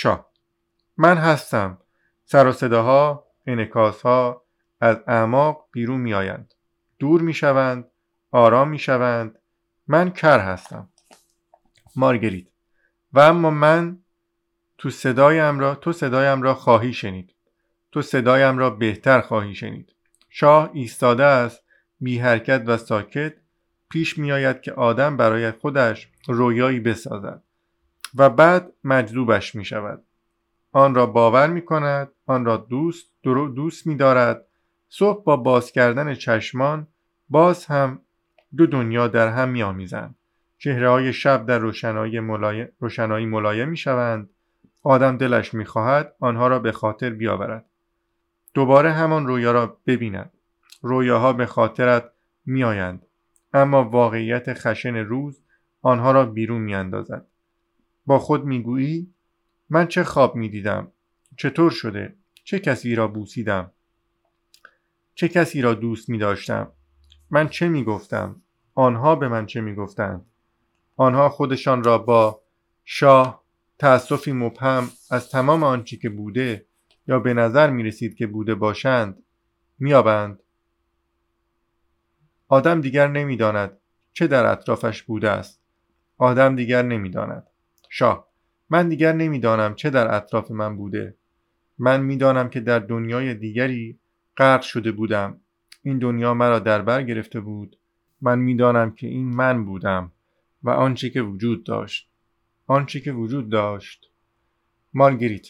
شاه من هستم. سر و صداها انکاس ها از اعماق بیرون می آیند دور می شوند آرام می شوند من کر هستم. مارگریت. و اما من تو صدایم را تو صدایم را خواهی شنید. تو صدایم را بهتر خواهی شنید. شاه ایستاده است بی حرکت و ساکت. پیش می آید که آدم برای خودش رویایی بسازد. و بعد مجذوبش می شود آن را باور می کند آن را دوست دوست می دارد صبح با باز کردن چشمان باز هم دو دنیا در هم می آمیزند چهره های شب در روشنایی ملایم, روشنایی ملایم می شوند آدم دلش می خواهد آنها را به خاطر بیاورد. دوباره همان رویا را ببیند. رویاها به خاطرت می آیند اما واقعیت خشن روز آنها را بیرون می اندازد. با خود می گویی من چه خواب می دیدم چطور شده؟ چه کسی را بوسیدم؟ چه کسی را دوست می داشتم من چه می گفتم آنها به من چه می گفتند آنها خودشان را با شاه تأسفی مبهم از تمام آنچه که بوده یا به نظر می رسید که بوده باشند میابند آدم دیگر نمی‌داند چه در اطرافش بوده است. آدم دیگر نمی‌داند. شاه من دیگر نمی‌دانم چه در اطراف من بوده. من می‌دانم که در دنیای دیگری غرق شده بودم. این دنیا مرا در بر گرفته بود. من می‌دانم که این من بودم و آنچه که وجود داشت. آنچه که وجود داشت. مارگریت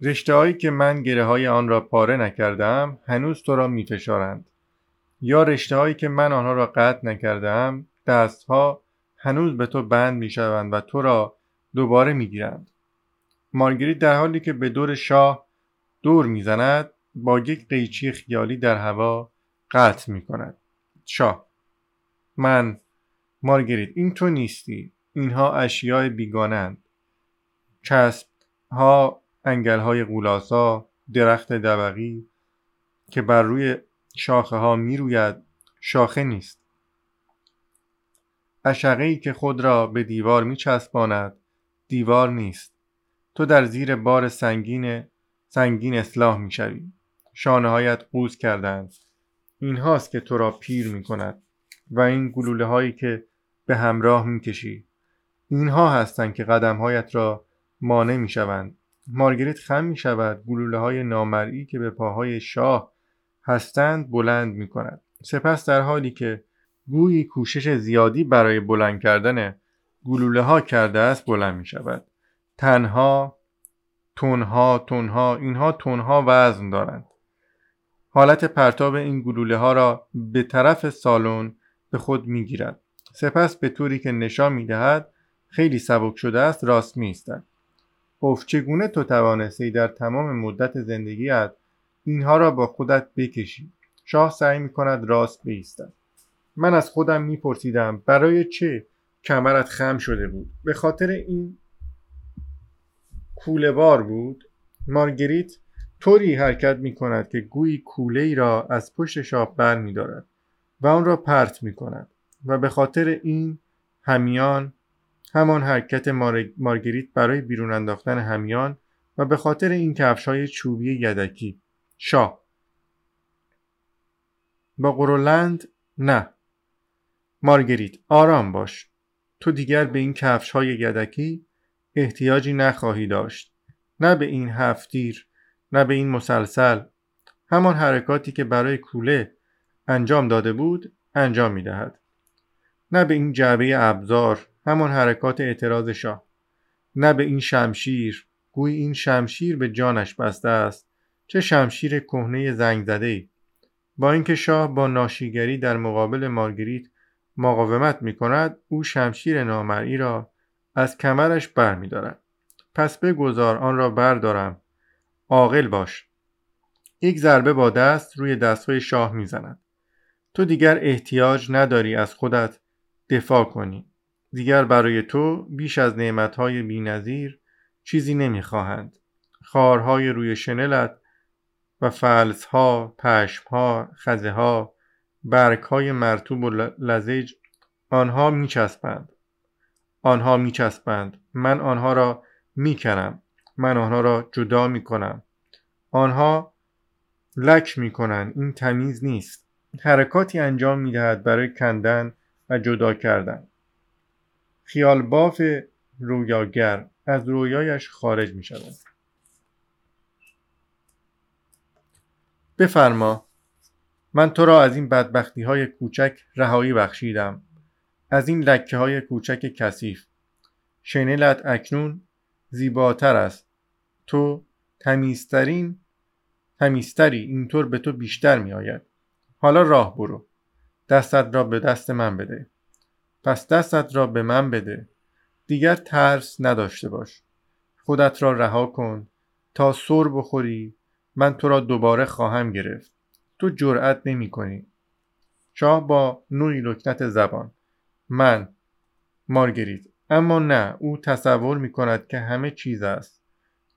رشته هایی که من گره های آن را پاره نکردم هنوز تو را می فشارند. یا رشته هایی که من آنها را قطع نکردم دستها هنوز به تو بند می شوند و تو را دوباره می گیرند. مارگریت در حالی که به دور شاه دور می‌زند با یک قیچی خیالی در هوا قطع می کند. شاه من مارگریت این تو نیستی اینها اشیاء بیگانند چسب ها انگل های غولاسا درخت دبقی که بر روی شاخه ها می روید شاخه نیست اشعه ای که خود را به دیوار می چسباند دیوار نیست. تو در زیر بار سنگین سنگین اصلاح می شوی شانه هایت قوز کردند این هاست که تو را پیر می کند و این گلوله هایی که به همراه می کشی اینها هستند که قدم هایت را مانع می شوند مارگریت خم می شود گلوله های نامرئی که به پاهای شاه هستند بلند می کند سپس در حالی که گویی کوشش زیادی برای بلند کردن گلوله ها کرده است بلند می شود تنها تونها تونها اینها تونها وزن دارند. حالت پرتاب این گلوله ها را به طرف سالن به خود می گیرد سپس به طوری که نشان می دهد خیلی سبک شده است راست می ایستد گفت چگونه تو توانستی در تمام مدت زندگیت اینها را با خودت بکشی؟ شاه سعی می کند راست بیستد. من از خودم میپرسیدم برای چه؟ کمرت خم شده بود. به خاطر این کوله بار بود. مارگریت طوری حرکت می کند که گویی کوله ای را از پشت شاه بر می دارد و آن را پرت می کند و به خاطر این همیان همان حرکت مارگریت برای بیرون انداختن همیان و به خاطر این کفش های چوبی یدکی. شاه. با قرولند نه. مارگریت آرام باش. تو دیگر به این کفش های یدکی احتیاجی نخواهی داشت. نه به این هفتیر نه به این مسلسل. همان حرکاتی که برای کوله انجام داده بود انجام می دهد نه به این جعبه ابزار همان حرکات اعتراض شاه. نه به این شمشیر. گوی این شمشیر به جانش بسته است. چه شمشیر کهنه زنگ زده ای با اینکه شاه با ناشیگری در مقابل مارگریت مقاومت می کند او شمشیر نامرئی را از کمرش بر می دارد. پس بگذار آن را بردارم. عاقل باش. یک ضربه با دست روی دستهای شاه می‌زند. تو دیگر احتیاج نداری از خودت دفاع کنی. دیگر برای تو بیش از نعمتهای بینظیر چیزی نمی‌خواهند. خارهای روی شنلت و فلسها، پشمها، خزه ها، برگهای مرتوب و لزج آنها میچسبند. آنها میچسبند. من آنها را می‌کنم. من آنها را جدا می کنم آنها لک می کنند این تمیز نیست. حرکاتی انجام می دهد برای کندن و جدا کردن. خیال باف رویاگر از رویایش خارج می شود بفرما. من تو را از این بدبختی های کوچک رهایی بخشیدم. از این لکه های کوچک کثیف. شنلت اکنون زیباتر است. تو تمیزترین تمیزتری اینطور به تو بیشتر می آید حالا راه برو. دستت را به دست من بده. پس دستت را به من بده. دیگر ترس نداشته باش. خودت را رها کن. تا سر بخوری من تو را دوباره خواهم گرفت. تو جرأت نمی کنی شاه با نوعی لکنت زبان. من مارگریت. اما نه او تصور می کند که همه چیز است.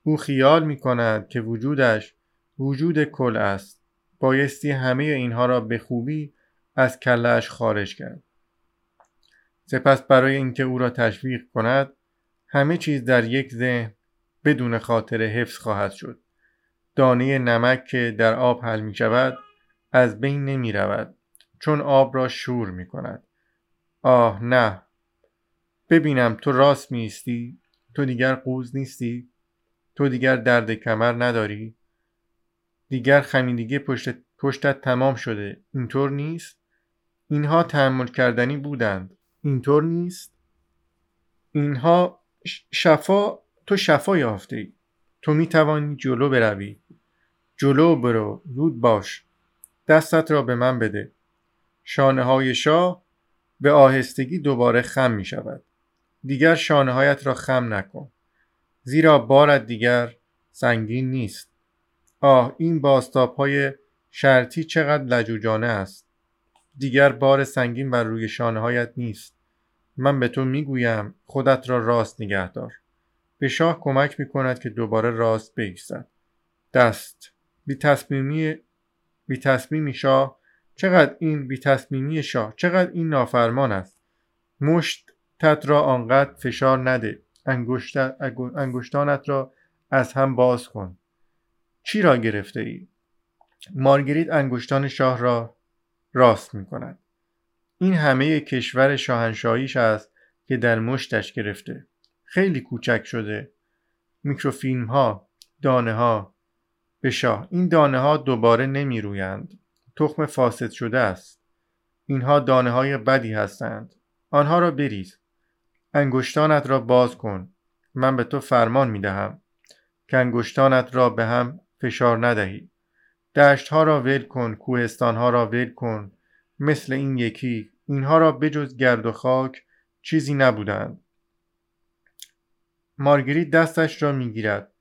او خیال می کند که وجودش وجود کل است. بایستی همه اینها را به خوبی از کلش خارج کرد. سپس برای اینکه او را تشویق کند همه چیز در یک ذهن بدون خاطر حفظ خواهد شد. دانه نمک که در آب حل می شود از بین نمی رود چون آب را شور می کند. آه نه ببینم تو راست میستی تو دیگر قوز نیستی؟ تو دیگر درد کمر نداری؟ دیگر خمیدگی پشت پشتت تمام شده اینطور نیست؟ اینها تحمل کردنی بودند. اینطور نیست؟ اینها شفا تو شفا یافته ای تو می توانی جلو بروی. جلو برو زود باش. دستت را به من بده. شانه های شاه به آهستگی دوباره خم می شود دیگر شانه هایت را خم نکن. زیرا بارت دیگر سنگین نیست. آه این باستاب های شرطی چقدر لجوجانه است. دیگر بار سنگین بر روی شانه هایت نیست. من به تو می‌گویم خودت را راست نگه دار به شاه کمک می کند که دوباره راست بایستد. دست. بی تصمیمی بی تصمیمی شاه چقدر این بی تصمیمی شاه چقدر این نافرمان است مشت تت را آنقدر فشار نده انگشتانت را از هم باز کن چی را گرفته ای؟ مارگریت انگشتان شاه را راست می کند. این همه کشور شاهنشاهیش است که در مشتش گرفته. خیلی کوچک شده. میکروفیلم ها، دانه ها، به شاه این دانه ها دوباره نمی رویند. تخم فاسد شده است. اینها دانه های بدی هستند. آنها را بریز. انگشتانت را باز کن. من به تو فرمان می دهم که انگشتانت را به هم فشار ندهی. دشت ها را ول کن کوهستان ها را ول کن مثل این یکی اینها را بجز گرد و خاک چیزی نبودند مارگریت دستش را می‌گیرد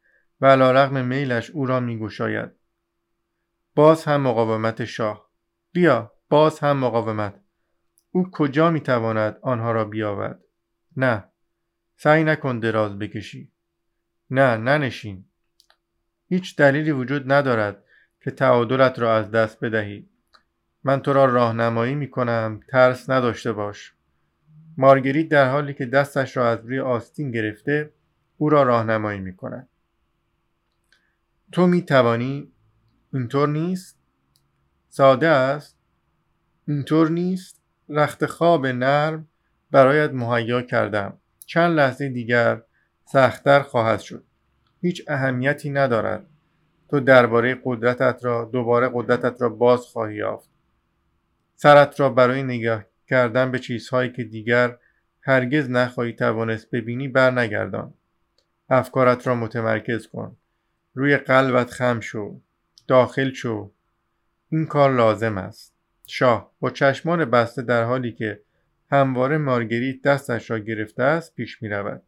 و علا رغم میلش او را میگشاید. باز هم مقاومت شاه. بیا باز هم مقاومت. او کجا می‌تواند آنها را بیاورد؟ نه. سعی نکن دراز بکشی. نه ننشین. هیچ دلیلی وجود ندارد که تعادلت را از دست بدهی. من تو را راهنمایی می کنم ترس نداشته باش. مارگریت در حالی که دستش را از روی آستین گرفته او را راهنمایی می کند تو می توانی اینطور نیست؟ ساده است. اینطور نیست. رخت خواب نرم برایت مهیا کردم. چند لحظه دیگر سختتر خواهد شد. هیچ اهمیتی ندارد. تو درباره قدرتت را دوباره قدرتت را باز خواهی یافت. سرت را برای نگاه کردن به چیزهایی که دیگر هرگز نخواهی توانست ببینی بر نگردان افکارت را متمرکز کن. روی قلبت خم شو داخل شو. این کار لازم است. شاه با چشمان بسته در حالی که همواره مارگریت دستش را گرفته است پیش می رود.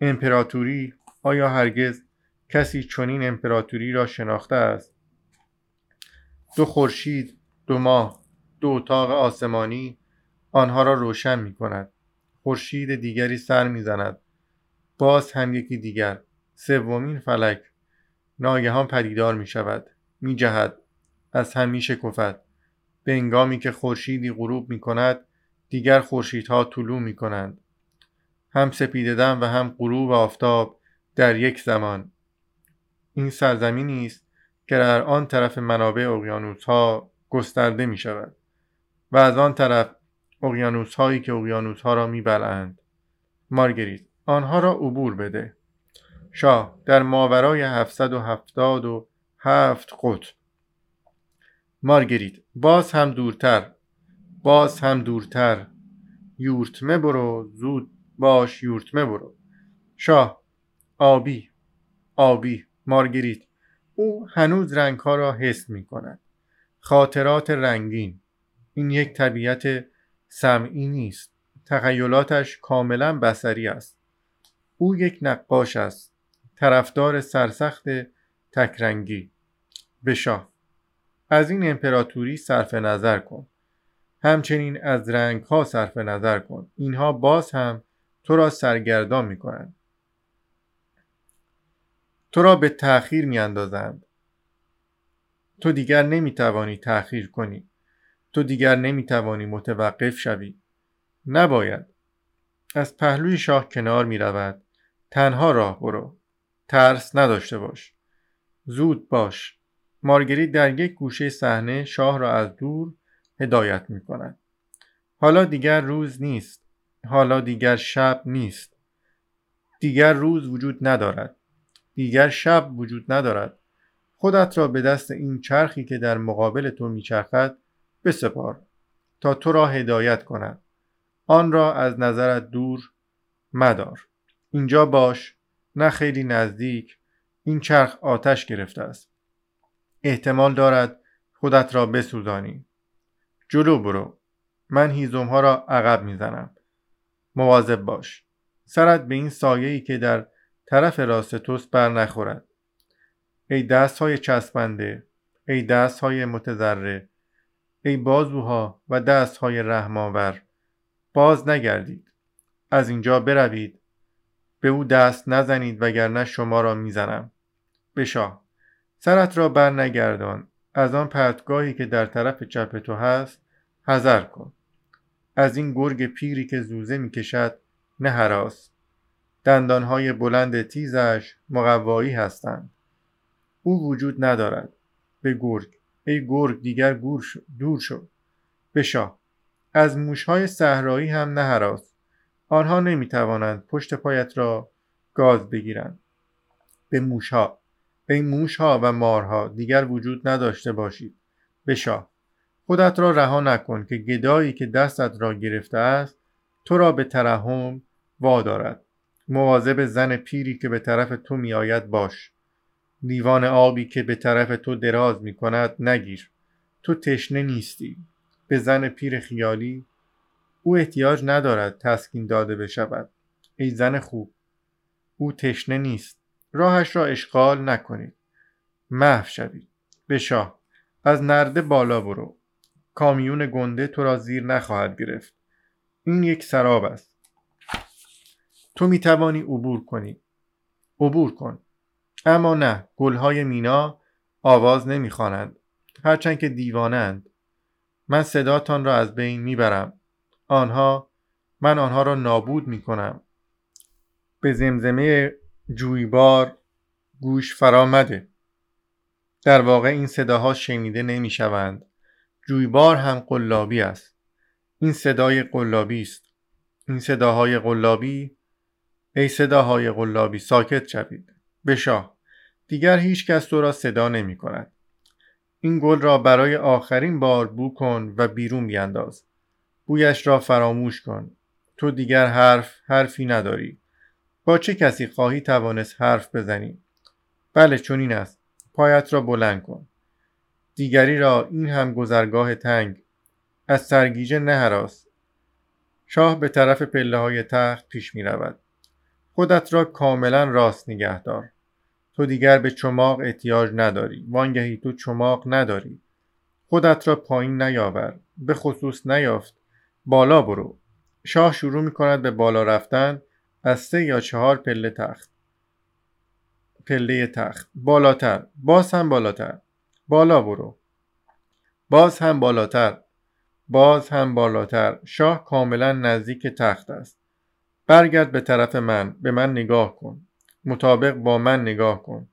امپراتوری؟ آیا هرگز کسی چنین امپراتوری را شناخته است؟ دو خورشید دو ماه دو اتاق آسمانی آنها را روشن می کند. خورشید دیگری سر می زند. باز هم یکی دیگر. سومین فلک. ناگهان پدیدار می شود می جهد از هم می شکفد به انگامی که خورشیدی غروب می کند دیگر خورشیدها طلوع می کنند هم سپیددم و هم غروب آفتاب در یک زمان. این سرزمینی است که در آن طرف منابع اقیانوس ها گسترده می شود و از آن طرف اقیانوس هایی که اقیانوس ها را می بلند. مارگریت آنها را عبور بده. شاه در ماورای 777 قطب. مارگریت باز هم دورتر باز هم دورتر. یورتمه برو زود باش یورتمه برو. شاه آبی آبی مارگریت او هنوز رنگ ها را حس می کند خاطرات رنگین. این یک طبیعت سمعی نیست. تخیلاتش کاملا بسری است. او یک نقاش است. طرفدار سرسخت تکرنگی. به از این امپراتوری صرف نظر کن. همچنین از رنگ ها صرف نظر کن. اینها باز هم تو را سرگردان می کنند تو را به تأخیر می اندازند تو دیگر نمی توانی تأخیر کنی. تو دیگر نمی توانی متوقف شوی. نباید. از پهلوی شاه کنار می رود تنها راه برو. ترس نداشته باش. زود باش. مارگریت در یک گوشه صحنه شاه را از دور هدایت می کند حالا دیگر روز نیست. حالا دیگر شب نیست. دیگر روز وجود ندارد. دیگر شب وجود ندارد. خودت را به دست این چرخی که در مقابل تو میچرخد بسپار تا تو را هدایت کند. آن را از نظرت دور مدار. اینجا باش. نه خیلی نزدیک این چرخ آتش گرفته است. احتمال دارد خودت را بسوزانی. جلو برو. من هیزم را عقب می‌زنم. مواظب باش. سرت به این سایه‌ای که در طرف راست توست بر نخورد. ای دست های چسبنده ای دست های متذره ای بازوها و دست های رحماور باز نگردید. از اینجا بروید. به او دست نزنید وگرنه شما را می‌زنم. به شاه سرت را بر نگردان از آن پرتگاهی که در طرف چپ تو هست حذر کن. از این گرگ پیری که زوزه می‌کشد نه حراس. دندانهای بلند تیزش مقوایی هستند. او وجود ندارد. به گرگ. ای گرگ دیگر گور دور شو. به شاه از موشهای صحرایی هم نه حراس. آنها نمی‌توانند پشت پایت را گاز بگیرند. به موشها ای موشها و مارها دیگر وجود نداشته باشید. به شاه خودت را رها نکن که گدایی که دستت را گرفته است تو را به ترحم وادارد. مواظب زن پیری که به طرف تو میآید باش. لیوان آبی که به طرف تو دراز می کند نگیر. تو تشنه نیستی. به زن پیر خیالی او احتیاج ندارد تسکین داده بشود. ای زن خوب او تشنه نیست. راهش را اشغال نکنید. محو شوید. به شاه. از نرده بالا برو. کامیون گنده تو را زیر نخواهد گرفت. این یک سراب است. تو می توانی عبور کنی. عبور کن. اما نه گلهای مینا آواز نمی‌خوانند. هرچند که دیوانند من صداتان را از بین می‌برم. آنها من آنها را نابود می‌کنم. به زمزمه جویبار گوش فرامده در واقع این صداها شنیده نمی‌شوند. جویبار هم قلابی است. این صدای قلابی است. این صداهای قلابی ای صداهای قلابی ساکت شوید. به شاه. دیگر هیچ کس تو را صدا نمی کند این گل را برای آخرین بار بو کن و بیرون بیانداز بویش را فراموش کن. تو دیگر حرف حرفی نداری. با چه کسی خواهی توانست حرف بزنی؟ بله چنین است. پایت را بلند کن. دیگری را این هم گذرگاه تنگ. از سرگیجه نهراس شاه به طرف پله های تخت پیش می رود خودت را کاملا راست نگه دار تو دیگر به چماق احتیاج نداری. وانگهی تو چماق نداری. خودت را پایین نیاور. به خصوص نیافت. بالا برو. شاه شروع می کند به بالا رفتن از سه یا چهار پله تخت. پله تخت. بالاتر. باز هم بالاتر. بالا برو. باز هم بالاتر. باز هم بالاتر. شاه کاملا نزدیک تخت است. برگرد به طرف من. به من نگاه کن. مطابق با من نگاه کن.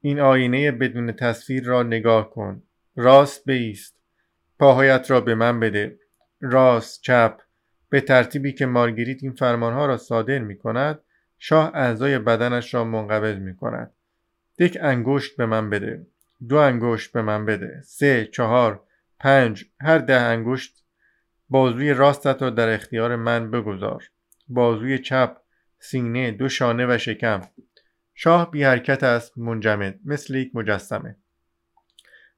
این آینه بدون تصویر را نگاه کن. راست بیست. پاهایت را به من بده. راست چپ. به ترتیبی که مارگریت این فرمانها را صادر می کند شاه اعضای بدنش را منقبض می کند یک انگشت به من بده. دو انگشت به من بده. سه چهار پنج. هر ده انگشت بازوی راستت را در اختیار من بگذار. بازوی چپ سینه دو شانه و شکم. شاه بی حرکت است منجمد مثل یک مجسمه.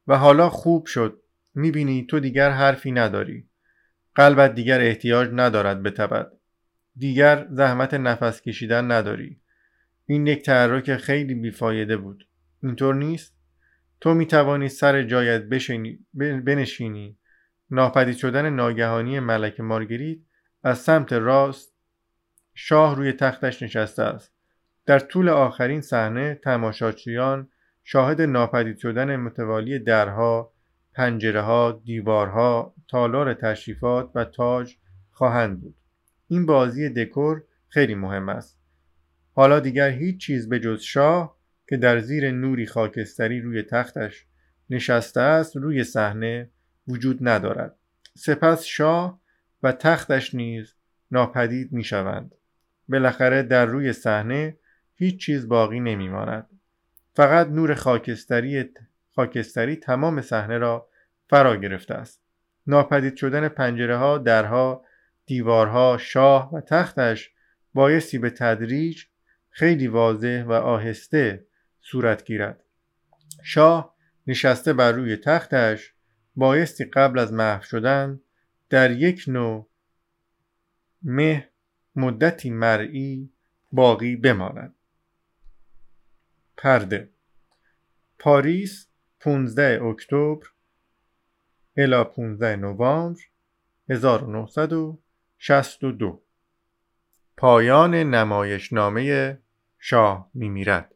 و حالا خوب شد. می‌بینی تو دیگر حرفی نداری. قلبت دیگر احتیاج ندارد بتبد دیگر زحمت نفس کشیدن نداری. این یک تحرک خیلی بیفایده بود. اینطور نیست؟ تو می توانی سر جایت بشینی بنشینی. ناپدید شدن ناگهانی ملک مارگریت از سمت راست شاه روی تختش نشسته است. در طول آخرین صحنه تماشاچیان شاهد ناپدید شدن متوالی درها پنجره ها دیوارها تالار تشریفات و تاج خواهند بود. این بازی دکور خیلی مهم است. حالا دیگر هیچ چیز به جز شاه که در زیر نوری خاکستری روی تختش نشسته است روی صحنه وجود ندارد. سپس شاه و تختش نیز ناپدید می شوند بالاخره در روی صحنه هیچ چیز باقی نمی ماند. فقط نور خاکستری خاکستری تمام صحنه را فرا گرفته است. ناپدید شدن پنجره ها درها دیوارها شاه و تختش بایستی به تدریج خیلی واضح و آهسته صورت گیرد. شاه نشسته بر روی تختش بایستی قبل از محو شدن در یک نوع مه مدتی مرئی باقی بماند. پرده پاریس 15 اکتبر الی 15 نوامبر 1962 پایان نمایشنامه شاه میمیرد.